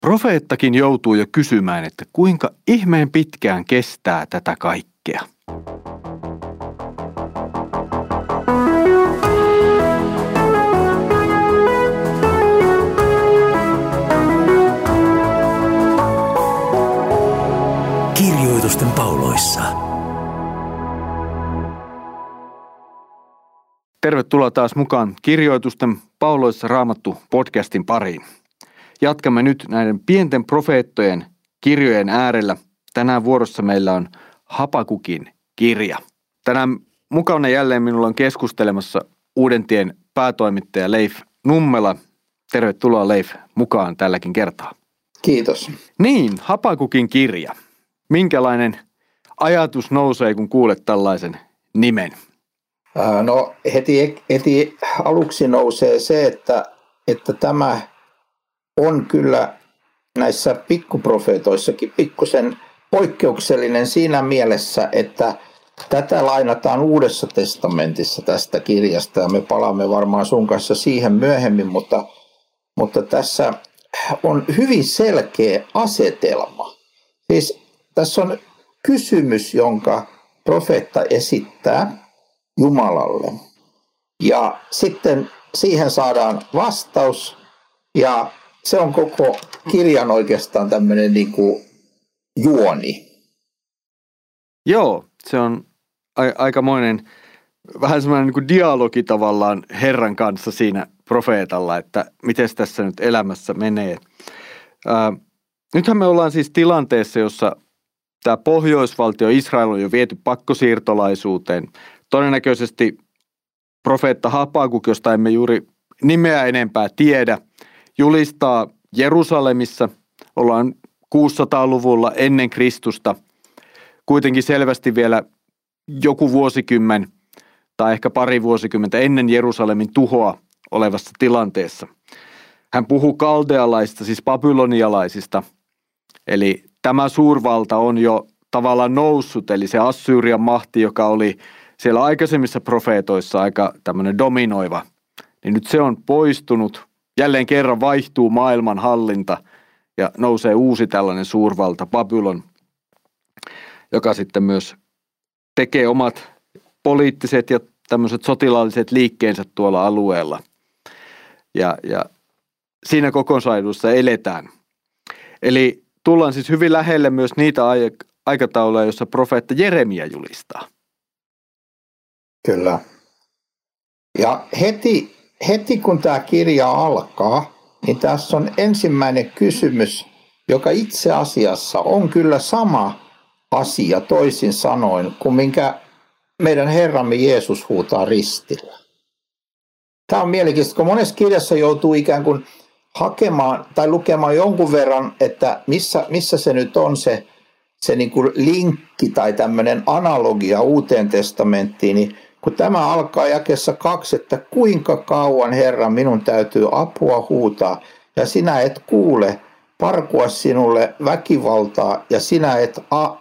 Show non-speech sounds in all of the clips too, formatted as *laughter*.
Profeettakin joutuu jo kysymään, että kuinka ihmeen pitkään kestää tätä kaikkea. Kirjoitusten pauloissa. Tervetuloa taas mukaan Kirjoitusten pauloissa raamattu podcastin pariin. Jatkamme nyt näiden pienten profeettojen kirjojen äärellä. Tänään vuorossa meillä on Hapakukin kirja. Tänään mukana jälleen minulla on keskustelemassa Uudentien päätoimittaja Leif Nummela. Tervetuloa Leif mukaan tälläkin kertaa. Kiitos. Niin, Hapakukin kirja. Minkälainen ajatus nousee, kun kuulet tällaisen nimen? No heti, heti aluksi nousee se, että, että tämä on kyllä näissä pikkuprofeetoissakin pikkusen poikkeuksellinen siinä mielessä, että tätä lainataan Uudessa testamentissa tästä kirjasta ja me palaamme varmaan sun kanssa siihen myöhemmin, mutta, mutta tässä on hyvin selkeä asetelma. Siis tässä on kysymys, jonka profeetta esittää Jumalalle. Ja sitten siihen saadaan vastaus ja se on koko kirjan oikeastaan tämmöinen niin kuin juoni. Joo, se on a- aikamoinen, vähän semmoinen niin kuin dialogi tavallaan Herran kanssa siinä profeetalla, että miten tässä nyt elämässä menee. Ää, nythän me ollaan siis tilanteessa, jossa tämä pohjoisvaltio Israel on jo viety pakkosiirtolaisuuteen. Todennäköisesti profeetta Hapakuk, josta emme juuri nimeä enempää tiedä, julistaa Jerusalemissa, ollaan 600-luvulla ennen Kristusta, kuitenkin selvästi vielä joku vuosikymmen tai ehkä pari vuosikymmentä ennen Jerusalemin tuhoa olevassa tilanteessa. Hän puhuu kaldealaisista, siis babylonialaisista, eli tämä suurvalta on jo tavallaan noussut, eli se Assyrian mahti, joka oli siellä aikaisemmissa profeetoissa aika tämmöinen dominoiva, niin nyt se on poistunut jälleen kerran vaihtuu maailman hallinta ja nousee uusi tällainen suurvalta, Babylon, joka sitten myös tekee omat poliittiset ja tämmöiset sotilaalliset liikkeensä tuolla alueella. Ja, ja siinä kokonsaidussa eletään. Eli tullaan siis hyvin lähelle myös niitä aikatauluja, joissa profeetta Jeremia julistaa. Kyllä. Ja heti heti kun tämä kirja alkaa, niin tässä on ensimmäinen kysymys, joka itse asiassa on kyllä sama asia toisin sanoen kuin minkä meidän Herramme Jeesus huutaa ristillä. Tämä on mielenkiintoista, kun monessa kirjassa joutuu ikään kuin hakemaan tai lukemaan jonkun verran, että missä, missä se nyt on se, se niin kuin linkki tai tämmöinen analogia uuteen testamenttiin, niin kun tämä alkaa jakessa kaksi, että kuinka kauan Herra minun täytyy apua huutaa ja sinä et kuule parkua sinulle väkivaltaa ja sinä et a-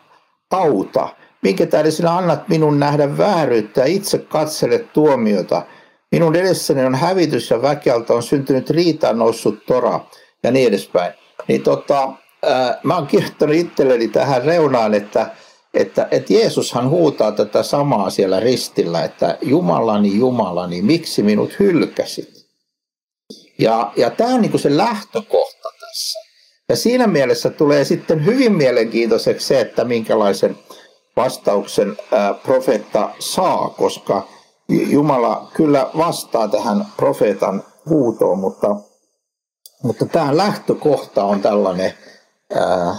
auta. Minkä tähden sinä annat minun nähdä vääryyttä ja itse katsele tuomiota. Minun edessäni on hävitys ja väkialta on syntynyt riitaan noussut tora ja niin edespäin. Niin tota, ää, mä oon kirjoittanut itselleni tähän reunaan, että että, että Jeesushan huutaa tätä samaa siellä ristillä, että Jumalani, Jumalani, miksi minut hylkäsit? Ja, ja tämä on niin se lähtökohta tässä. Ja siinä mielessä tulee sitten hyvin mielenkiintoiseksi se, että minkälaisen vastauksen profeetta saa, koska Jumala kyllä vastaa tähän profeetan huutoon, mutta, mutta tämä lähtökohta on tällainen ää,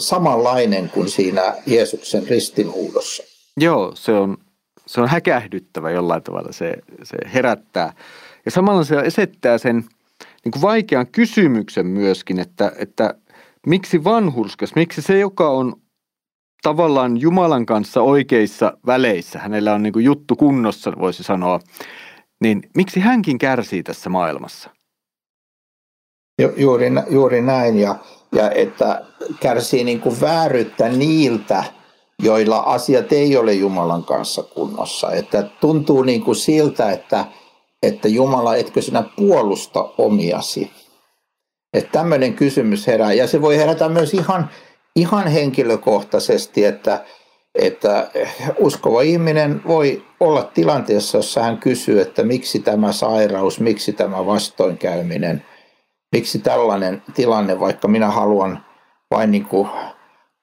samanlainen kuin siinä Jeesuksen ristinhuudossa. Joo, se on, se on häkähdyttävä jollain tavalla, se, se herättää. Ja samalla se esittää sen niin kuin vaikean kysymyksen myöskin, että, että miksi vanhurskas, miksi se, joka on tavallaan Jumalan kanssa oikeissa väleissä, hänellä on niin kuin juttu kunnossa, voisi sanoa, niin miksi hänkin kärsii tässä maailmassa? Juuri, juuri näin, ja ja että kärsii niin kuin vääryyttä niiltä, joilla asiat ei ole Jumalan kanssa kunnossa. Että tuntuu niin kuin siltä, että, että Jumala, etkö sinä puolusta omiasi. Että tämmöinen kysymys herää. Ja se voi herätä myös ihan, ihan henkilökohtaisesti, että, että uskova ihminen voi olla tilanteessa, jossa hän kysyy, että miksi tämä sairaus, miksi tämä vastoinkäyminen, miksi tällainen tilanne, vaikka minä haluan vain niin kuin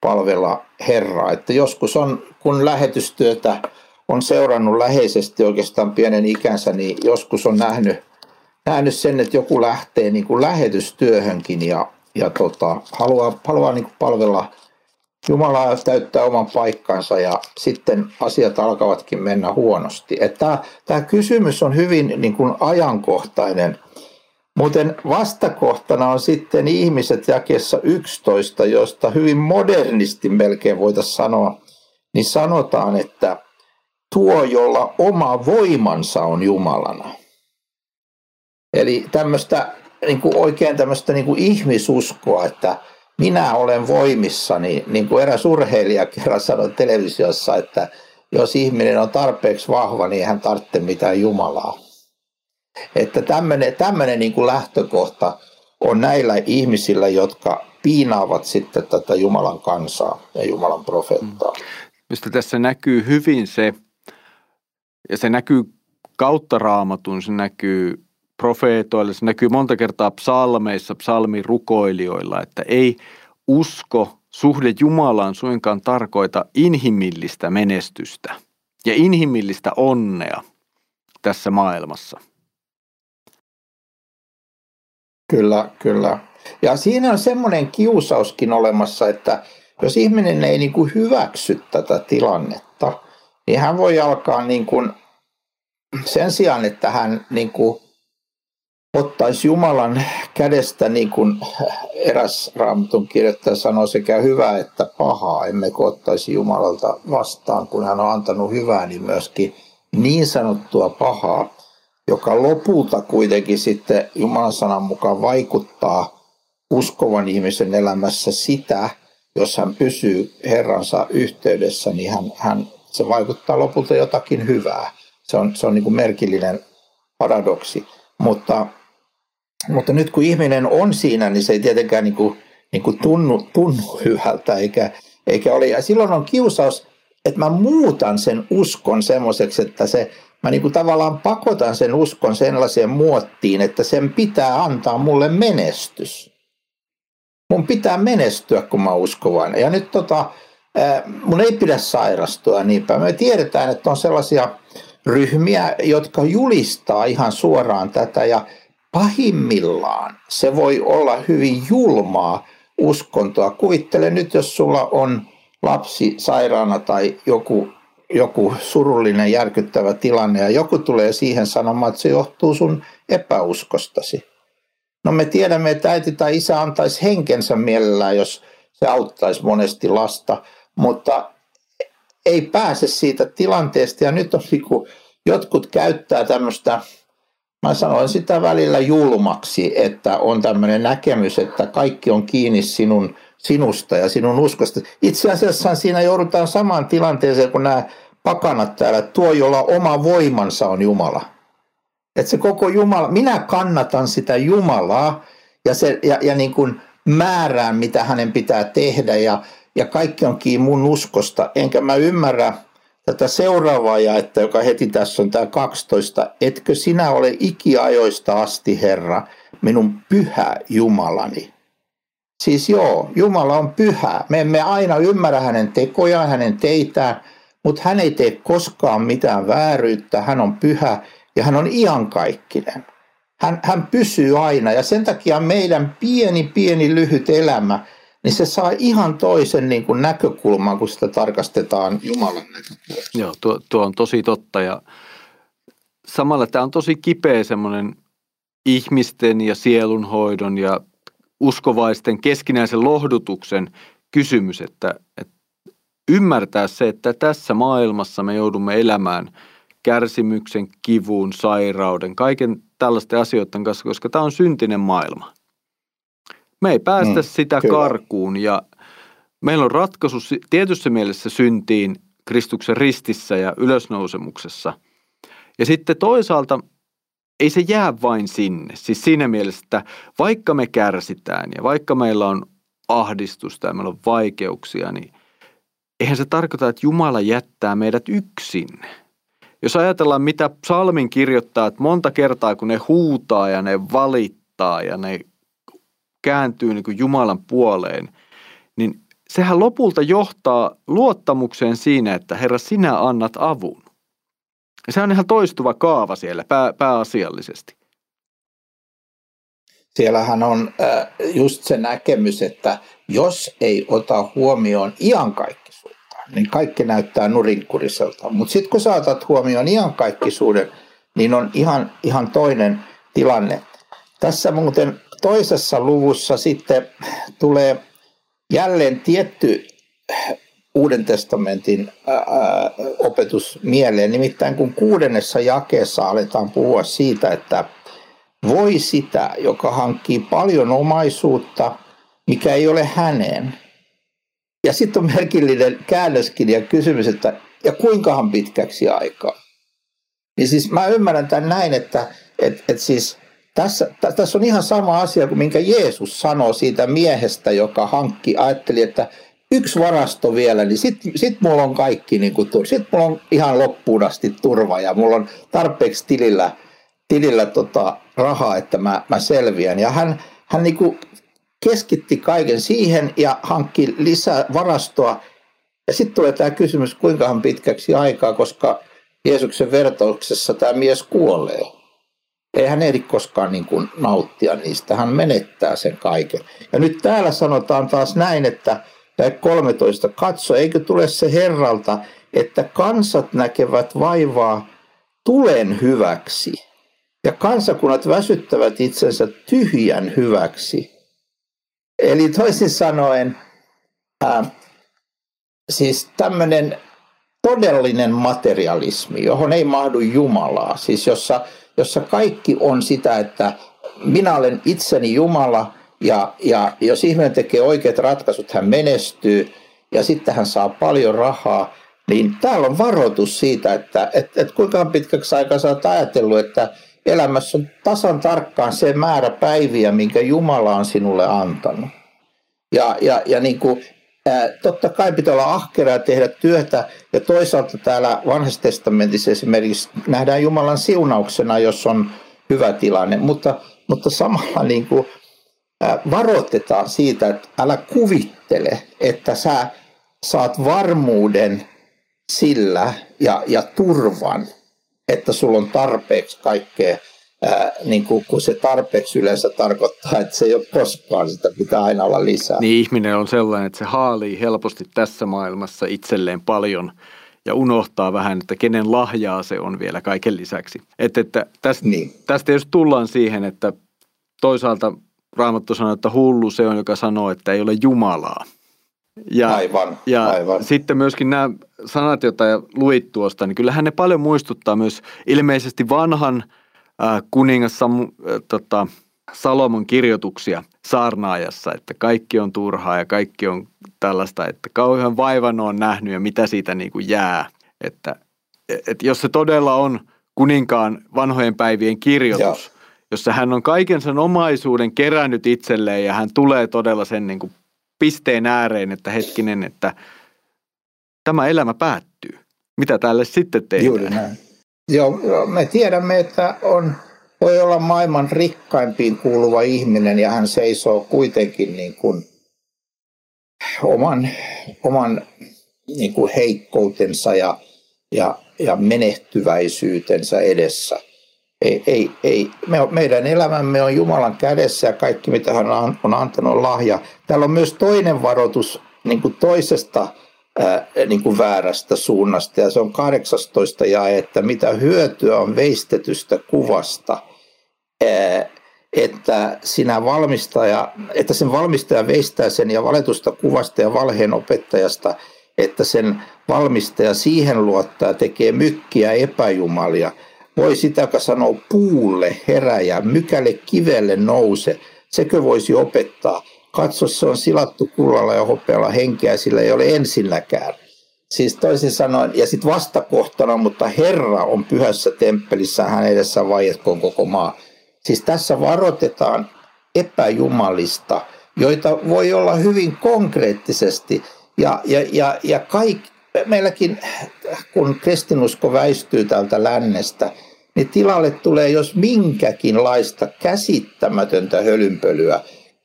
palvella Herraa. Että joskus on, kun lähetystyötä on seurannut läheisesti oikeastaan pienen ikänsä, niin joskus on nähnyt, nähnyt sen, että joku lähtee niin kuin lähetystyöhönkin ja, ja tota, haluaa, haluaa niin kuin palvella Jumalaa täyttää oman paikkansa ja sitten asiat alkavatkin mennä huonosti. Tämä kysymys on hyvin niin kuin ajankohtainen. Muuten vastakohtana on sitten ihmiset jakessa 11, josta hyvin modernisti melkein voitaisiin sanoa, niin sanotaan, että tuo, jolla oma voimansa on Jumalana. Eli tämmöistä niin kuin oikein tämmöistä niin kuin ihmisuskoa, että minä olen voimissani, niin kuin eräs urheilija kerran sanoi televisiossa, että jos ihminen on tarpeeksi vahva, niin hän tarvitsee mitään Jumalaa. Että tämmöinen, niin kuin lähtökohta on näillä ihmisillä, jotka piinaavat sitten tätä Jumalan kansaa ja Jumalan profeettaa. Mistä tässä näkyy hyvin se, ja se näkyy kautta raamatun, se näkyy profeetoilla, se näkyy monta kertaa psalmeissa, psalmirukoilijoilla, että ei usko, suhde Jumalaan suinkaan tarkoita inhimillistä menestystä ja inhimillistä onnea tässä maailmassa. Kyllä, kyllä. Ja siinä on semmoinen kiusauskin olemassa, että jos ihminen ei niin kuin hyväksy tätä tilannetta, niin hän voi alkaa niin kuin, sen sijaan, että hän niin kuin ottaisi Jumalan kädestä, niin kuin eräs raamatun kirjoittaja sanoi, sekä hyvää että pahaa, emme ottaisi Jumalalta vastaan, kun hän on antanut hyvää, niin myöskin niin sanottua pahaa, joka lopulta kuitenkin sitten Jumalan sanan mukaan vaikuttaa uskovan ihmisen elämässä sitä, jos hän pysyy Herransa yhteydessä, niin hän, hän, se vaikuttaa lopulta jotakin hyvää. Se on, se on niin kuin merkillinen paradoksi. Mutta, mutta nyt kun ihminen on siinä, niin se ei tietenkään niin kuin, niin kuin tunnu, tunnu hyvältä eikä, eikä ole. Ja silloin on kiusaus, että mä muutan sen uskon semmoiseksi, että se, mä niin kuin tavallaan pakotan sen uskon sellaiseen muottiin, että sen pitää antaa mulle menestys. Mun pitää menestyä, kun mä uskovan. Ja nyt tota, mun ei pidä sairastua niinpä. Me tiedetään, että on sellaisia ryhmiä, jotka julistaa ihan suoraan tätä ja pahimmillaan se voi olla hyvin julmaa uskontoa. Kuvittele nyt, jos sulla on lapsi sairaana tai joku, joku surullinen, järkyttävä tilanne ja joku tulee siihen sanomaan, että se johtuu sun epäuskostasi. No me tiedämme, että äiti tai isä antaisi henkensä mielellään, jos se auttaisi monesti lasta, mutta ei pääse siitä tilanteesta. Ja nyt on niin kuin, jotkut käyttää tämmöistä, mä sanoin sitä välillä julmaksi, että on tämmöinen näkemys, että kaikki on kiinni sinun, sinusta ja sinun uskosta. Itse asiassa siinä joudutaan samaan tilanteeseen kuin nämä pakanat täällä, tuo jolla oma voimansa on Jumala. Että se koko Jumala, minä kannatan sitä Jumalaa ja, se, ja, ja niin kuin määrään, mitä hänen pitää tehdä ja, ja kaikki on kiinni mun uskosta. Enkä mä ymmärrä tätä seuraavaa jaetta, joka heti tässä on tämä 12. Etkö sinä ole ikiajoista asti, Herra, minun pyhä Jumalani? Siis joo, Jumala on pyhä. Me emme aina ymmärrä hänen tekojaan, hänen teitään, mutta hän ei tee koskaan mitään vääryyttä. Hän on pyhä ja hän on iankaikkinen. Hän, hän pysyy aina ja sen takia meidän pieni, pieni, lyhyt elämä, niin se saa ihan toisen niin kuin näkökulman, kun sitä tarkastetaan Jumalan näkökulmasta. Joo, tuo, tuo on tosi totta ja samalla tämä on tosi kipeä semmoinen ihmisten ja sielunhoidon ja uskovaisten keskinäisen lohdutuksen kysymys, että, että ymmärtää se, että tässä maailmassa me joudumme elämään – kärsimyksen, kivun, sairauden, kaiken tällaisten asioiden kanssa, koska tämä on syntinen maailma. Me ei päästä mm, sitä kyllä. karkuun ja meillä on ratkaisu tietyssä mielessä syntiin Kristuksen ristissä ja ylösnousemuksessa. Ja sitten toisaalta ei se jää vain sinne. Siis siinä mielessä, että vaikka me kärsitään ja vaikka meillä on ahdistusta ja meillä on vaikeuksia, niin eihän se tarkoita, että Jumala jättää meidät yksin. Jos ajatellaan, mitä psalmin kirjoittaa, että monta kertaa kun ne huutaa ja ne valittaa ja ne kääntyy niin kuin Jumalan puoleen, niin sehän lopulta johtaa luottamukseen siinä, että Herra, sinä annat avun. Ja se on ihan toistuva kaava siellä pää, pääasiallisesti. Siellähän on äh, just se näkemys, että jos ei ota huomioon iankaikkisuutta, niin kaikki näyttää nurinkuriselta. Mutta sitten kun saatat huomioon iankaikkisuuden, niin on ihan, ihan toinen tilanne. Tässä muuten toisessa luvussa sitten tulee jälleen tietty Uuden testamentin ää, opetus mieleen. Nimittäin kun kuudennessa jakeessa aletaan puhua siitä, että voi sitä, joka hankkii paljon omaisuutta, mikä ei ole hänen. Ja sitten on merkillinen käännöskin ja kysymys, että ja kuinkahan pitkäksi aikaa? Niin siis mä ymmärrän tämän näin, että et, et siis tässä, tässä on ihan sama asia kuin minkä Jeesus sanoo siitä miehestä, joka hankki, ajatteli, että yksi varasto vielä, niin sitten sit mulla on kaikki, niin kuin, sit mulla on ihan loppuun asti turva ja mulla on tarpeeksi tilillä, tilillä tota rahaa, että mä, mä selviän. Ja hän, hän niin kuin keskitti kaiken siihen ja hankki lisää varastoa. Ja sitten tulee tämä kysymys, kuinka pitkäksi aikaa, koska Jeesuksen vertauksessa tämä mies kuolee. Ei hän ehdi koskaan niin kuin nauttia niistä, hän menettää sen kaiken. Ja nyt täällä sanotaan taas näin, että ja 13. Katso, eikö tule se Herralta, että kansat näkevät vaivaa tulen hyväksi ja kansakunnat väsyttävät itsensä tyhjän hyväksi. Eli toisin sanoen, ää, siis tämmöinen todellinen materialismi, johon ei mahdu Jumalaa, siis jossa, jossa kaikki on sitä, että minä olen itseni Jumala – ja, ja jos ihminen tekee oikeat ratkaisut, hän menestyy ja sitten hän saa paljon rahaa, niin täällä on varoitus siitä, että et, et kuinka pitkäksi aikaa sä oot ajatellut, että elämässä on tasan tarkkaan se määrä päiviä, minkä Jumala on sinulle antanut. Ja, ja, ja niin kuin, ää, totta kai pitää olla ahkera ja tehdä työtä, ja toisaalta täällä vanhassa testamentissa esimerkiksi nähdään Jumalan siunauksena, jos on hyvä tilanne, mutta, mutta samalla niin kuin, varoitetaan siitä, että älä kuvittele, että sä saat varmuuden sillä ja, ja turvan, että sulla on tarpeeksi kaikkea, ää, niin kuin, kun se tarpeeksi yleensä tarkoittaa, että se ei ole koskaan, sitä pitää aina olla lisää. Niin ihminen on sellainen, että se haalii helposti tässä maailmassa itselleen paljon ja unohtaa vähän, että kenen lahjaa se on vielä kaiken lisäksi. Että, että tästä, niin. tästä jos tullaan siihen, että toisaalta Raamattu sanoo, että hullu se on, joka sanoo, että ei ole Jumalaa. Ja, aivan, ja aivan. sitten myöskin nämä sanat, joita luit tuosta, niin kyllähän ne paljon muistuttaa myös ilmeisesti vanhan äh, kuningas Sam, äh, tota, Salomon kirjoituksia saarnaajassa, että kaikki on turhaa ja kaikki on tällaista, että kauhean vaivan on nähnyt ja mitä siitä niin kuin jää. Että, et jos se todella on kuninkaan vanhojen päivien kirjoitus, jossa hän on kaiken sen omaisuuden kerännyt itselleen ja hän tulee todella sen niin kuin pisteen ääreen, että hetkinen, että tämä elämä päättyy. Mitä tälle sitten tehdään? Juuri näin. Joo, me tiedämme, että on, voi olla maailman rikkaimpiin kuuluva ihminen ja hän seisoo kuitenkin niin kuin oman, oman niin kuin heikkoutensa ja, ja, ja menehtyväisyytensä edessä – ei, ei, ei. Me, meidän elämämme on Jumalan kädessä ja kaikki mitä hän on antanut lahja. Täällä on myös toinen varoitus niin kuin toisesta ää, niin kuin väärästä suunnasta ja se on 18 jae, että mitä hyötyä on veistetystä kuvasta, ää, että, sinä valmistaja, että sen valmistaja veistää sen ja valetusta kuvasta ja valheen opettajasta, että sen valmistaja siihen luottaa tekee mykkiä epäjumalia – voi sitä, joka sanoo puulle heräjä, mykälle kivelle nouse, sekö voisi opettaa? Katso, se on silattu kullalla ja hopealla henkeä, sillä ei ole ensinnäkään. Siis toisin sanoen, ja sitten vastakohtana, mutta Herra on pyhässä temppelissä, hän edessä vaietkoon koko maa. Siis tässä varoitetaan epäjumalista, joita voi olla hyvin konkreettisesti. Ja, ja, ja, ja kaikki, meilläkin, kun kristinusko väistyy täältä lännestä, niin tilalle tulee jos minkäkinlaista käsittämätöntä hölynpölyä.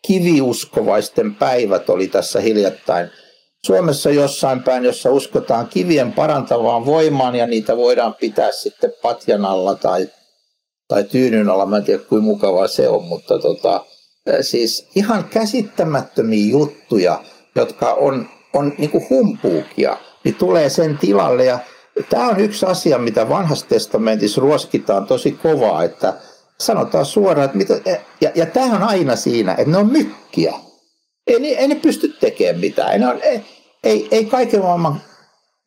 Kiviuskovaisten päivät oli tässä hiljattain – Suomessa jossain päin, jossa uskotaan kivien parantavaan voimaan ja niitä voidaan pitää sitten patjan alla tai, tai tyynyn alla. Mä en tiedä kuinka mukavaa se on, mutta tota, siis ihan käsittämättömiä juttuja, jotka on, on niin humpuukia, niin tulee sen tilalle. Ja tämä on yksi asia, mitä vanhassa testamentissa ruoskitaan tosi kovaa, että sanotaan suoraan, että mitä, ja, ja tämä on aina siinä, että ne on mykkiä ei, ei ne pysty tekemään mitään. Ei, ne on, ei, ei, ei kaiken maailman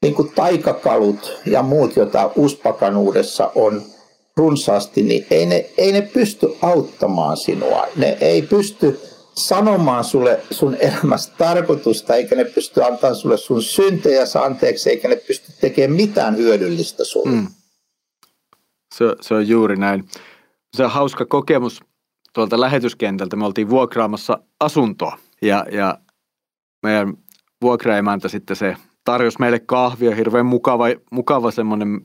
niin kuin taikakalut ja muut, joita uspakanuudessa on runsaasti, niin ei ne, ei ne pysty auttamaan sinua. Ne ei pysty sanomaan sulle sun elämästä tarkoitusta, eikä ne pysty antamaan sulle sun syntejä anteeksi, eikä ne pysty tekemään mitään hyödyllistä sulle. Mm. Se, se on juuri näin. Se on hauska kokemus tuolta lähetyskentältä. Me oltiin vuokraamassa asuntoa ja, ja meidän vuokraimäntä sitten se tarjosi meille kahvia, hirveän mukava, mukava semmoinen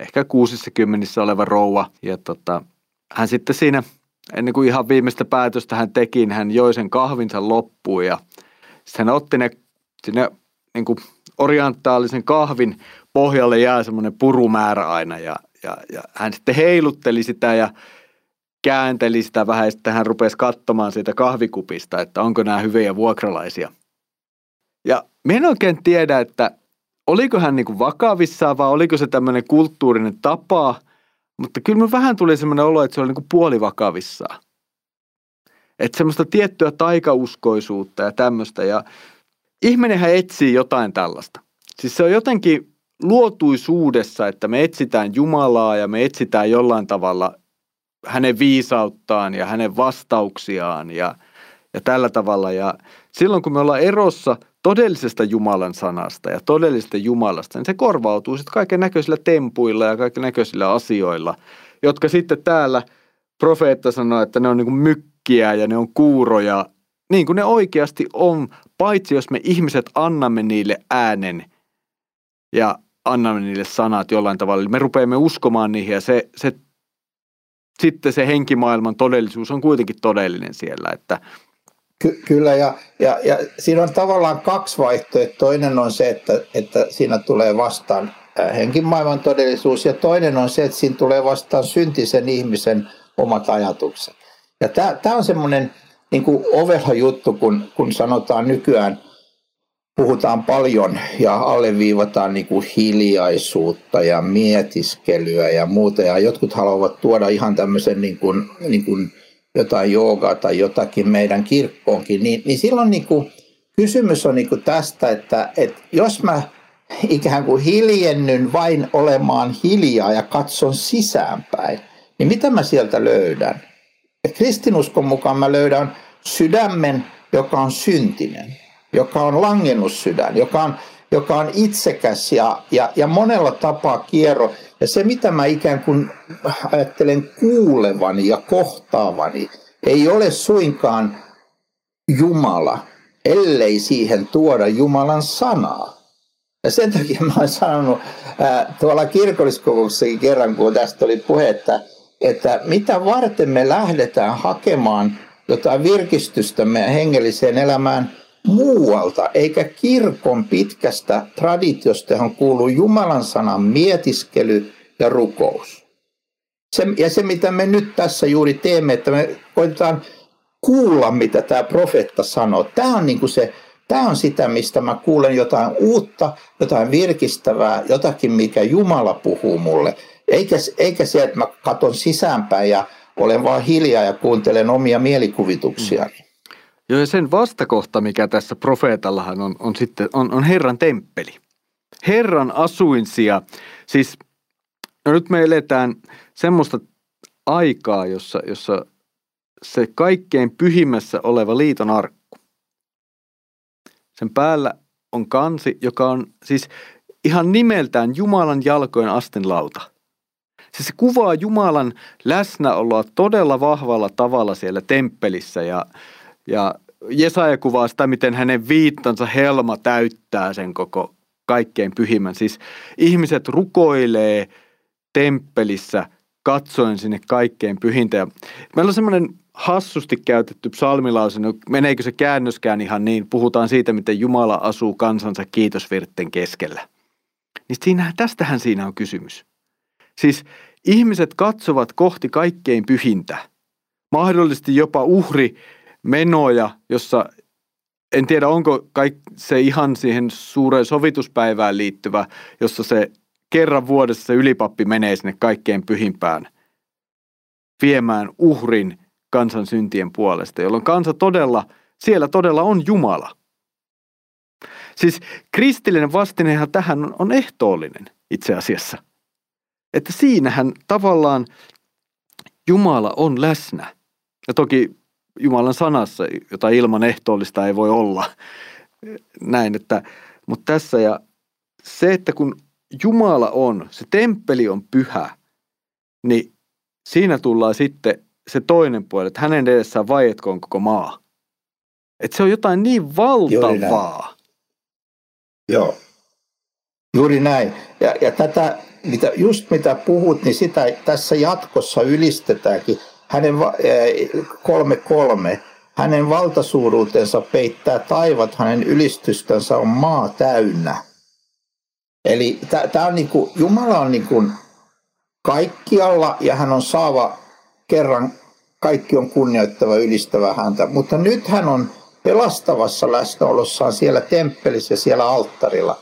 ehkä kuusissa kymmenissä oleva rouva. Ja tota, hän sitten siinä, ennen kuin ihan viimeistä päätöstä hän teki, niin hän joi sen kahvinsa loppuun ja sitten hän otti ne sinne niin kuin orientaalisen kahvin pohjalle jää semmoinen purumäärä aina ja, ja, ja hän sitten heilutteli sitä ja käänteli sitä vähän ja sitten hän rupesi katsomaan siitä kahvikupista, että onko nämä hyviä vuokralaisia. Ja me en oikein tiedä, että oliko hän niin vakavissaan vai oliko se tämmöinen kulttuurinen tapa, mutta kyllä me vähän tuli semmoinen olo, että se oli niin kuin puolivakavissaan. Että semmoista tiettyä taikauskoisuutta ja tämmöistä. Ja ihminenhän etsii jotain tällaista. Siis se on jotenkin luotuisuudessa, että me etsitään Jumalaa ja me etsitään jollain tavalla hänen viisauttaan ja hänen vastauksiaan ja, ja tällä tavalla. Ja silloin kun me ollaan erossa todellisesta Jumalan sanasta ja todellisesta Jumalasta, niin se korvautuu sitten kaiken näköisillä tempuilla ja kaiken näköisillä asioilla, jotka sitten täällä profeetta sanoo, että ne on niin mykkiä ja ne on kuuroja, niin kuin ne oikeasti on, paitsi jos me ihmiset annamme niille äänen ja annamme niille sanat jollain tavalla. Eli me rupeamme uskomaan niihin ja se, se sitten se henkimaailman todellisuus on kuitenkin todellinen siellä. Että Ky- kyllä, ja, ja, ja siinä on tavallaan kaksi vaihtoehtoa. Toinen on se, että, että siinä tulee vastaan henkimaailman todellisuus, ja toinen on se, että siinä tulee vastaan syntisen ihmisen omat ajatukset. Ja tämä on semmoinen niin ovela juttu, kun, kun sanotaan nykyään – puhutaan paljon ja alleviivataan niin kuin hiljaisuutta ja mietiskelyä ja muuta. Ja jotkut haluavat tuoda ihan tämmöisen niin kuin, niin kuin jotain joogaa tai jotakin meidän kirkkoonkin. Niin, niin silloin niin kuin, kysymys on niin kuin tästä, että, että jos mä ikään kuin hiljennyn vain olemaan hiljaa ja katson sisäänpäin, niin mitä mä sieltä löydän? Ja kristinuskon mukaan mä löydän sydämen, joka on syntinen joka on langennussydän, joka on, joka on itsekäs ja, ja, ja monella tapaa kierro. Ja se, mitä mä ikään kuin ajattelen kuulevani ja kohtaavani, ei ole suinkaan Jumala, ellei siihen tuoda Jumalan sanaa. Ja sen takia mä olen sanonut ää, tuolla kirkolliskokouksessakin kerran, kun tästä oli puhe, että, että mitä varten me lähdetään hakemaan jotain virkistystä meidän hengelliseen elämään – muualta, eikä kirkon pitkästä traditiosta, johon kuuluu Jumalan sanan mietiskely ja rukous. Se, ja se, mitä me nyt tässä juuri teemme, että me koitetaan kuulla, mitä tämä profeetta sanoo. Tämä on, niin kuin se, tämä on sitä, mistä mä kuulen jotain uutta, jotain virkistävää, jotakin, mikä Jumala puhuu mulle. Eikä, eikä se, että mä katson sisäänpäin ja olen vaan hiljaa ja kuuntelen omia mielikuvituksiani. Mm. Joo, ja sen vastakohta, mikä tässä profeetallahan on, on sitten, on, on Herran temppeli. Herran asuinsia. Siis, no nyt me eletään semmoista aikaa, jossa, jossa se kaikkein pyhimmässä oleva liiton arkku. Sen päällä on kansi, joka on siis ihan nimeltään Jumalan jalkojen astenlauta. Siis se kuvaa Jumalan läsnäoloa todella vahvalla tavalla siellä temppelissä ja, ja Jesaja kuvaa sitä, miten hänen viittansa helma täyttää sen koko kaikkein pyhimmän. Siis ihmiset rukoilee temppelissä katsoen sinne kaikkein pyhintä. Ja meillä on semmoinen hassusti käytetty psalmilause, no meneekö se käännöskään ihan niin, puhutaan siitä, miten Jumala asuu kansansa kiitosvirtten keskellä. Niin siinä, tästähän siinä on kysymys. Siis ihmiset katsovat kohti kaikkein pyhintä. Mahdollisesti jopa uhri menoja, jossa en tiedä onko se ihan siihen suureen sovituspäivään liittyvä, jossa se kerran vuodessa se ylipappi menee sinne kaikkein pyhimpään viemään uhrin kansan syntien puolesta, jolloin kansa todella, siellä todella on Jumala. Siis kristillinen vastinehan tähän on ehtoollinen itse asiassa. Että siinähän tavallaan Jumala on läsnä. Ja toki Jumalan sanassa, jota ilman ehtoollista ei voi olla. Näin, että, mutta tässä ja se, että kun Jumala on, se temppeli on pyhä, niin siinä tullaan sitten se toinen puoli, että hänen edessään vaietkoon koko maa. Että se on jotain niin valtavaa. Joo. Juuri näin. Ja, ja tätä, mitä, just mitä puhut, niin sitä tässä jatkossa ylistetäänkin. Hänen kolme kolme. Hänen valtasuuruutensa peittää taivat, hänen ylistystänsä on maa täynnä. Eli tämä on niinku, Jumala on niinku kaikkialla ja hän on saava kerran, kaikki on kunnioittava, ylistävä häntä. Mutta nyt hän on pelastavassa läsnäolossaan siellä temppelissä ja siellä alttarilla.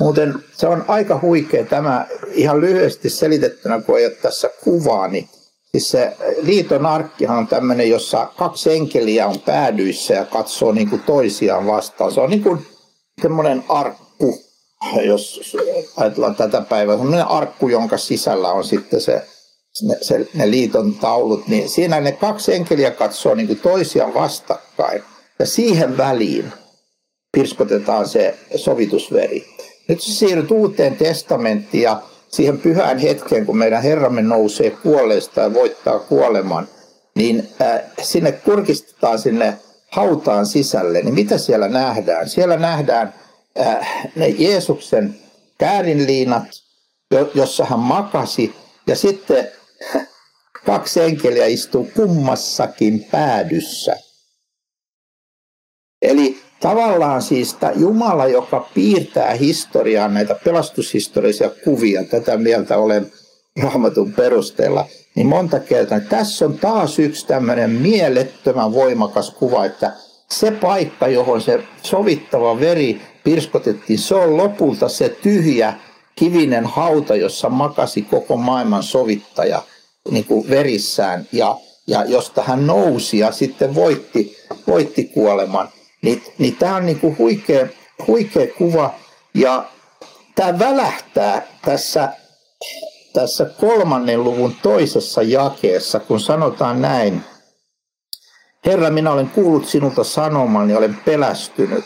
Muuten se on aika huikea tämä ihan lyhyesti selitettynä, kun ei ole tässä kuvaa, niin Siis se liiton arkkihan on tämmöinen, jossa kaksi enkeliä on päädyissä ja katsoo niin kuin toisiaan vastaan. Se on niin kuin semmoinen arkku, jos ajatellaan tätä päivää, semmoinen arkku, jonka sisällä on sitten se, ne, se, ne liiton taulut, niin siinä ne kaksi enkeliä katsoo niin kuin toisiaan vastakkain. Ja siihen väliin pirskotetaan se sovitusveri. Nyt se siirryt uuteen testamenttiin ja siihen pyhään hetkeen, kun meidän Herramme nousee kuolleesta ja voittaa kuoleman, niin äh, sinne kurkistetaan sinne hautaan sisälle, niin mitä siellä nähdään? Siellä nähdään äh, ne Jeesuksen käärinliinat, jossa hän makasi, ja sitten kaksi enkeliä istuu kummassakin päädyssä. Eli tavallaan siis tämä Jumala, joka piirtää historiaan näitä pelastushistoriallisia kuvia, tätä mieltä olen raamatun perusteella, niin monta kertaa, tässä on taas yksi tämmöinen mielettömän voimakas kuva, että se paikka, johon se sovittava veri pirskotettiin, se on lopulta se tyhjä kivinen hauta, jossa makasi koko maailman sovittaja niin kuin verissään ja, ja josta hän nousi ja sitten voitti, voitti kuoleman. Niin, niin tämä on niinku huikea, huikea kuva ja tämä välähtää tässä, tässä kolmannen luvun toisessa jakeessa, kun sanotaan näin. Herra, minä olen kuullut sinulta sanoman ja olen pelästynyt.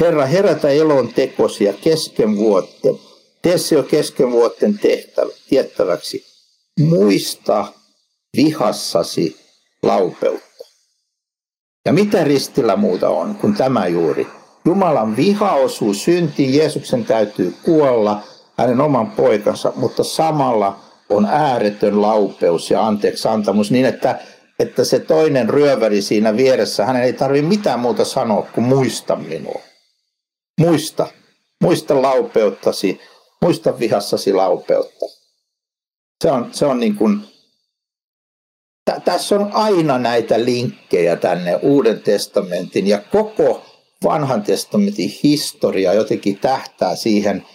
Herra, herätä elon tekosia kesken vuotten. Tee se jo kesken vuotten tehtävä, tiettäväksi. Muista vihassasi laupeutta. Ja mitä ristillä muuta on kuin tämä juuri? Jumalan viha osuu syntiin, Jeesuksen täytyy kuolla, hänen oman poikansa, mutta samalla on ääretön laupeus ja anteeksi antamus niin, että, että se toinen ryöväri siinä vieressä, hänen ei tarvitse mitään muuta sanoa kuin muista minua. Muista, muista laupeuttasi, muista vihassasi laupeutta. Se on, se on niin kuin tässä on aina näitä linkkejä tänne Uuden testamentin ja koko vanhan testamentin historia jotenkin tähtää siihen,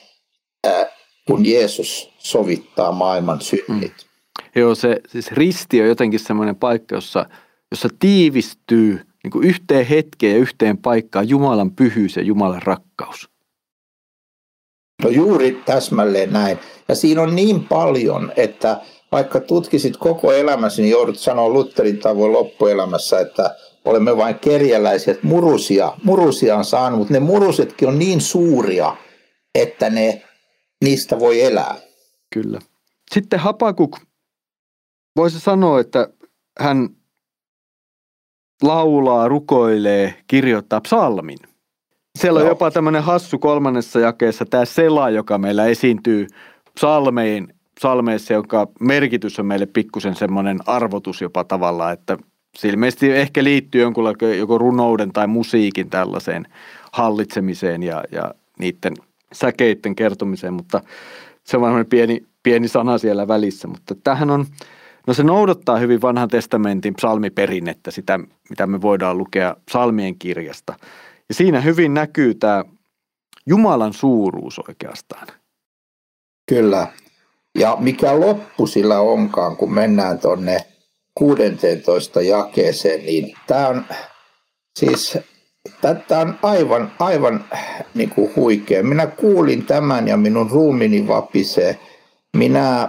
kun Jeesus sovittaa maailman synnit. Mm. Joo, se siis risti on jotenkin semmoinen paikka, jossa, jossa tiivistyy niin kuin yhteen hetkeen ja yhteen paikkaan Jumalan pyhyys ja Jumalan rakkaus. No juuri täsmälleen näin. Ja siinä on niin paljon, että vaikka tutkisit koko elämäsi, niin joudut sanoa Lutherin tavoin loppuelämässä, että olemme vain kerjäläiset murusia. Murusia on saanut, mutta ne murusetkin on niin suuria, että ne niistä voi elää. Kyllä. Sitten Hapakuk voisi sanoa, että hän laulaa, rukoilee, kirjoittaa psalmin. Siellä on jopa tämmöinen hassu kolmannessa jakeessa tämä sela, joka meillä esiintyy psalmeihin, psalmeissa, jonka merkitys on meille pikkusen semmoinen arvotus jopa tavallaan, että se ilmeisesti ehkä liittyy jonkunlaisen joko runouden tai musiikin tällaiseen hallitsemiseen ja, ja niiden säkeiden kertomiseen, mutta se on varmaan pieni, pieni sana siellä välissä. Mutta tähän on, no se noudattaa hyvin vanhan testamentin psalmiperinnettä, sitä mitä me voidaan lukea psalmien kirjasta. Ja siinä hyvin näkyy tämä Jumalan suuruus oikeastaan. Kyllä. Ja mikä loppu sillä onkaan, kun mennään tuonne 16 jakeeseen, niin tämä on siis Tämä on aivan, aivan niin kuin huikea. Minä kuulin tämän ja minun ruumini vapisee. Minä,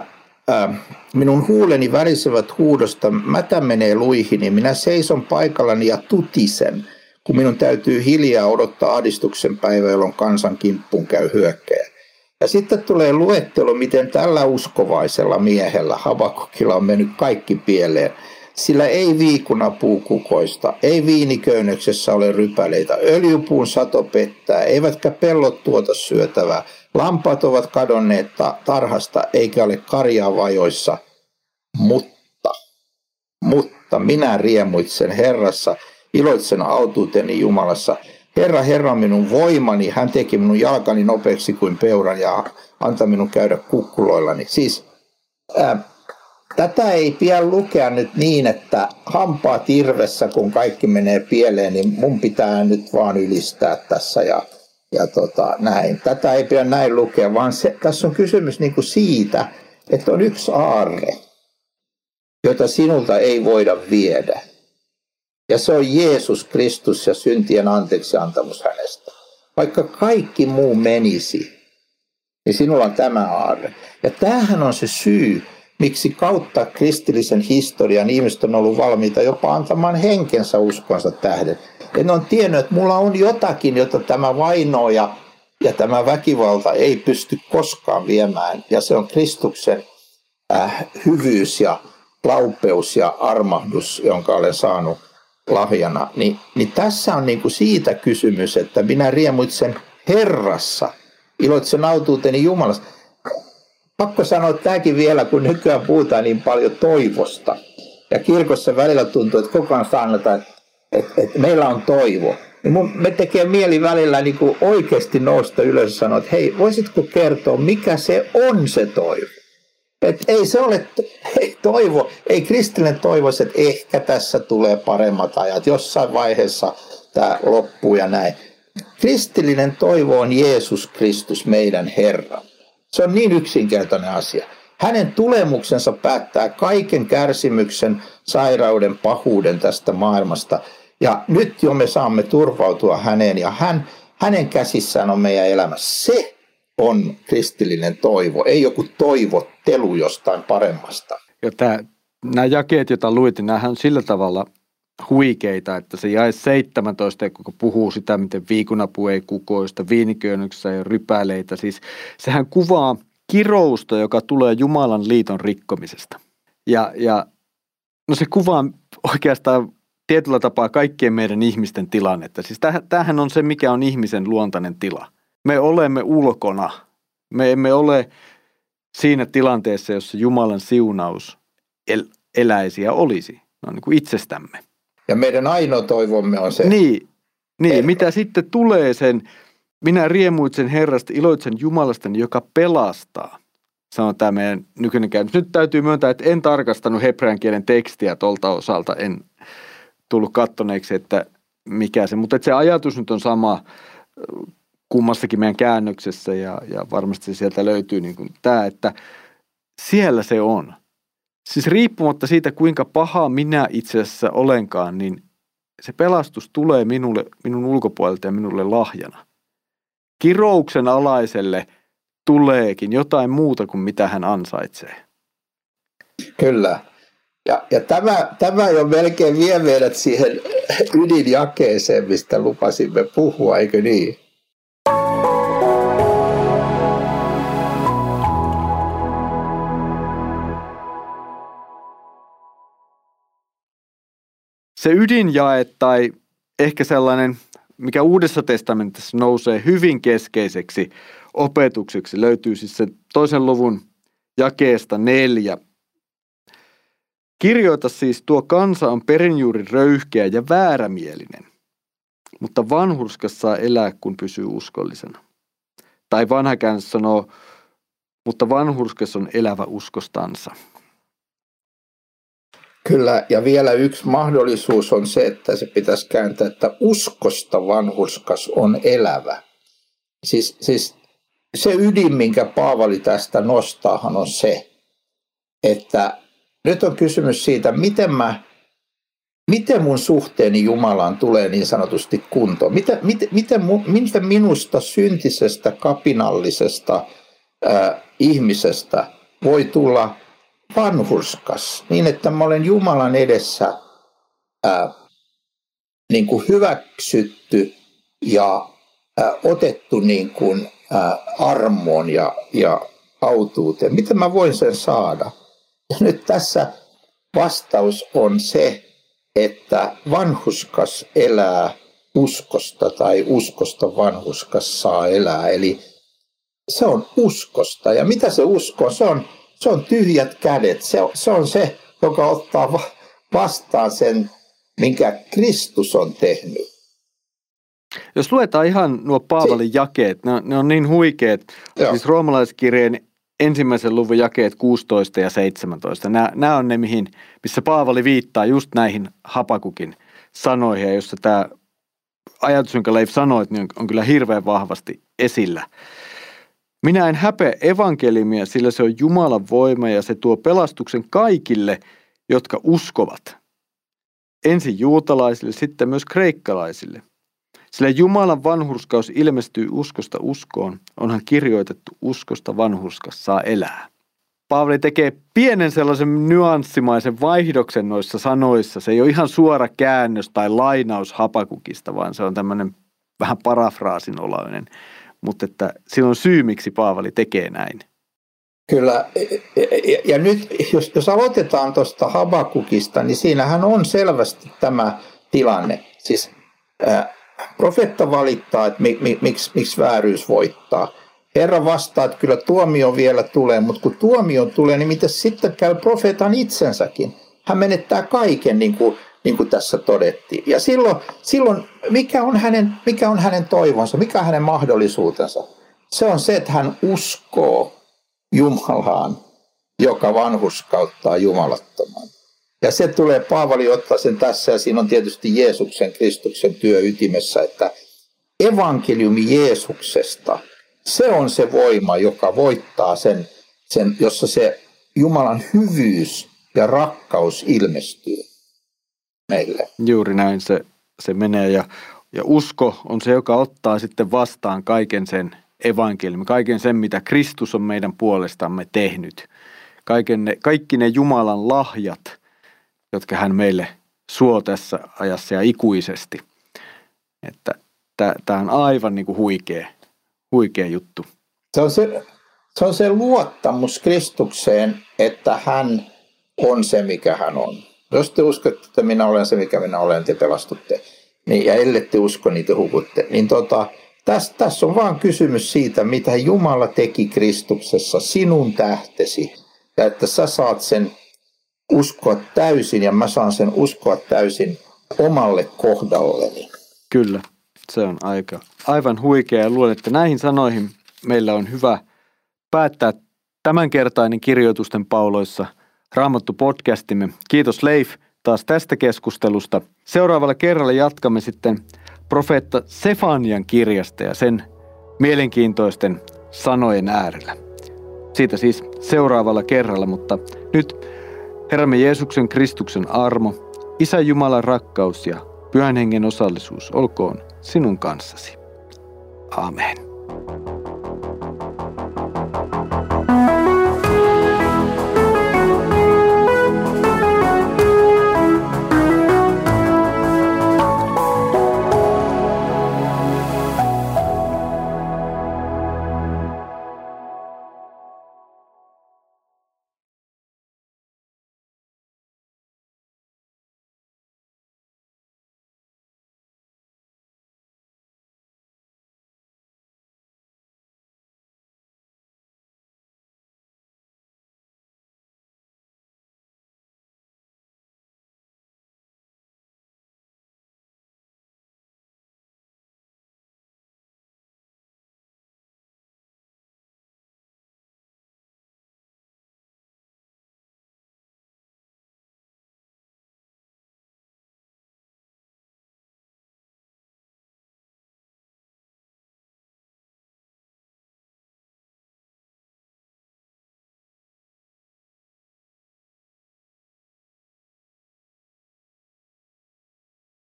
äh, minun huuleni värisevät huudosta, mätä menee luihini. Minä seison paikallani ja tutisen, kun minun täytyy hiljaa odottaa adistuksen päivä, jolloin kansan kimppuun käy hyökkäjä. Ja sitten tulee luettelo, miten tällä uskovaisella miehellä Habakukilla on mennyt kaikki pieleen. Sillä ei viikuna puu kukoista, ei viiniköynnöksessä ole rypäleitä, öljypuun sato pettää, eivätkä pellot tuota syötävää. Lampaat ovat kadonneet tarhasta, eikä ole karjaa vajoissa. Mutta, mutta minä riemuitsen Herrassa, iloitsen autuuteni Jumalassa. Herra, Herra minun voimani, hän teki minun jalkani nopeaksi kuin peuran ja antaa minun käydä kukkuloillani. Siis ää, Tätä ei pidä lukea nyt niin, että hampaa tirvessä, kun kaikki menee pieleen, niin mun pitää nyt vaan ylistää tässä ja, ja tota, näin. Tätä ei pidä näin lukea, vaan se, tässä on kysymys niin kuin siitä, että on yksi aarre, jota sinulta ei voida viedä. Ja se on Jeesus Kristus ja syntien anteeksi antamus hänestä. Vaikka kaikki muu menisi, niin sinulla on tämä aarre. Ja tämähän on se syy, miksi kautta kristillisen historian ihmiset on ollut valmiita jopa antamaan henkensä uskonsa tähden. Ja ne on tiennyt, että mulla on jotakin, jota tämä vaino ja, ja tämä väkivalta ei pysty koskaan viemään. Ja se on Kristuksen äh, hyvyys ja laupeus ja armahdus, jonka olen saanut lahjana. Ni, niin tässä on niin kuin siitä kysymys, että minä riemuitsen Herrassa, iloitsen autuuteni Jumalasta pakko sanoa tämäkin vielä, kun nykyään puhutaan niin paljon toivosta. Ja kirkossa välillä tuntuu, että koko ajan sanotaan, että, että meillä on toivo. Niin mun, me tekee mieli välillä niin kuin oikeasti nousta ylös ja sanoa, että hei, voisitko kertoa, mikä se on se toivo? Et ei se ole *laughs* ei toivo, ei kristillinen toivo, että ehkä tässä tulee paremmat ajat, jossain vaiheessa tämä loppuu ja näin. Kristillinen toivo on Jeesus Kristus, meidän Herra. Se on niin yksinkertainen asia. Hänen tulemuksensa päättää kaiken kärsimyksen, sairauden, pahuuden tästä maailmasta. Ja nyt jo me saamme turvautua häneen ja hän, hänen käsissään on meidän elämä. Se on kristillinen toivo, ei joku toivottelu jostain paremmasta. Ja tämä, nämä jakeet, joita luit, niin on sillä tavalla huikeita, että se jäi 17, kun puhuu sitä, miten viikunapu ei kukoista, viiniköynnöksessä ei rypäleitä. Siis sehän kuvaa kirousta, joka tulee Jumalan liiton rikkomisesta. Ja, ja no se kuvaa oikeastaan tietyllä tapaa kaikkien meidän ihmisten tilannetta. Siis tämähän on se, mikä on ihmisen luontainen tila. Me olemme ulkona. Me emme ole siinä tilanteessa, jossa Jumalan siunaus el- eläisi ja olisi. No niin kuin itsestämme. Ja meidän ainoa toivomme on se. Niin, niin mitä sitten tulee sen, minä riemuitsen Herrasta, iloitsen Jumalasta, joka pelastaa. Sanoo tämä meidän nykyinen käännös. Nyt täytyy myöntää, että en tarkastanut hebrean kielen tekstiä tuolta osalta. En tullut kattoneeksi, että mikä se. Mutta se ajatus nyt on sama kummassakin meidän käännöksessä ja, ja varmasti sieltä löytyy niin kuin tämä, että siellä se on – Siis riippumatta siitä, kuinka paha minä itse asiassa olenkaan, niin se pelastus tulee minulle, minun ulkopuolelta ja minulle lahjana. Kirouksen alaiselle tuleekin jotain muuta kuin mitä hän ansaitsee. Kyllä. Ja, ja tämä, tämä jo melkein vie meidät siihen ydinjakeeseen, mistä lupasimme puhua, eikö niin? Se ydinjae tai ehkä sellainen, mikä Uudessa testamentissa nousee hyvin keskeiseksi opetukseksi, löytyy siis se toisen luvun jakeesta neljä. Kirjoita siis, tuo kansa on perinjuuri röyhkeä ja väärämielinen, mutta vanhurskas saa elää, kun pysyy uskollisena. Tai vanha sanoo, mutta vanhurskas on elävä uskostansa. Kyllä, ja vielä yksi mahdollisuus on se, että se pitäisi kääntää, että uskosta vanhurskas on elävä. Siis, siis se ydin, minkä Paavali tästä nostaahan on se, että nyt on kysymys siitä, miten mä miten mun suhteeni Jumalaan tulee niin sanotusti kuntoon? Miten, miten, miten, miten minusta syntisestä, kapinallisesta äh, ihmisestä voi tulla vanhurskas niin, että mä olen Jumalan edessä ää, niin kuin hyväksytty ja ää, otettu niin kuin, ää, armoon ja, ja autuuteen. Miten mä voin sen saada? Ja nyt tässä vastaus on se, että vanhuskas elää uskosta tai uskosta vanhuskas saa elää. Eli se on uskosta. Ja mitä se usko on? Se on se on tyhjät kädet. Se, se on se, joka ottaa vastaan sen, minkä Kristus on tehnyt. Jos luetaan ihan nuo Paavalin jakeet, ne on, ne on niin huikeet. Joo. Siis roomalaiskirjeen ensimmäisen luvun jakeet 16 ja 17. Nämä, nämä on ne, mihin, missä Paavali viittaa just näihin Hapakukin sanoihin, jossa tämä ajatus, jonka Leif sanoi, niin on, on kyllä hirveän vahvasti esillä. Minä en häpeä evankelimia, sillä se on Jumalan voima ja se tuo pelastuksen kaikille, jotka uskovat. Ensin juutalaisille, sitten myös kreikkalaisille. Sillä Jumalan vanhurskaus ilmestyy uskosta uskoon, onhan kirjoitettu uskosta vanhurskas saa elää. Paavali tekee pienen sellaisen nyanssimaisen vaihdoksen noissa sanoissa. Se ei ole ihan suora käännös tai lainaus hapakukista, vaan se on tämmöinen vähän parafraasin oloinen mutta että siinä on syy, miksi Paavali tekee näin. Kyllä, ja, ja nyt jos, jos aloitetaan tuosta Habakukista, niin siinähän on selvästi tämä tilanne. Siis äh, profetta valittaa, että mi, mi, miksi, miksi vääryys voittaa. Herra vastaa, että kyllä tuomio vielä tulee, mutta kun tuomio tulee, niin mitä sitten käy profeetan itsensäkin? Hän menettää kaiken, niin kuin niin kuin tässä todettiin. Ja silloin, silloin mikä, on hänen, mikä on hänen toivonsa, mikä on hänen mahdollisuutensa? Se on se, että hän uskoo Jumalaan, joka vanhuskauttaa jumalattoman. Ja se tulee, Paavali ottaa sen tässä, ja siinä on tietysti Jeesuksen, Kristuksen työ ytimessä, että evankeliumi Jeesuksesta, se on se voima, joka voittaa sen, sen jossa se Jumalan hyvyys ja rakkaus ilmestyy meille. Juuri näin se, se menee ja, ja usko on se, joka ottaa sitten vastaan kaiken sen evankeliumin, kaiken sen, mitä Kristus on meidän puolestamme tehnyt. Kaiken ne, kaikki ne Jumalan lahjat, jotka hän meille suo tässä ajassa ja ikuisesti. Että tämä on aivan niin kuin huikea, huikea juttu. Se on se, se on se luottamus Kristukseen, että hän on se, mikä hän on. Jos te uskotte, että minä olen se, mikä minä olen, te pelastutte. Niin, ja ellette usko, niin te hukutte. Niin tota, tässä, tässä on vaan kysymys siitä, mitä Jumala teki Kristuksessa sinun tähtesi. Ja että sä saat sen uskoa täysin ja mä saan sen uskoa täysin omalle kohdalleni. Kyllä, se on aika, aivan huikea ja luulen, että näihin sanoihin meillä on hyvä päättää tämänkertainen kirjoitusten pauloissa – Raamattu-podcastimme. Kiitos Leif taas tästä keskustelusta. Seuraavalla kerralla jatkamme sitten profeetta Sefanian kirjasta ja sen mielenkiintoisten sanojen äärellä. Siitä siis seuraavalla kerralla, mutta nyt Herramme Jeesuksen Kristuksen armo, Isä Jumalan rakkaus ja Pyhän Hengen osallisuus olkoon sinun kanssasi. Amen.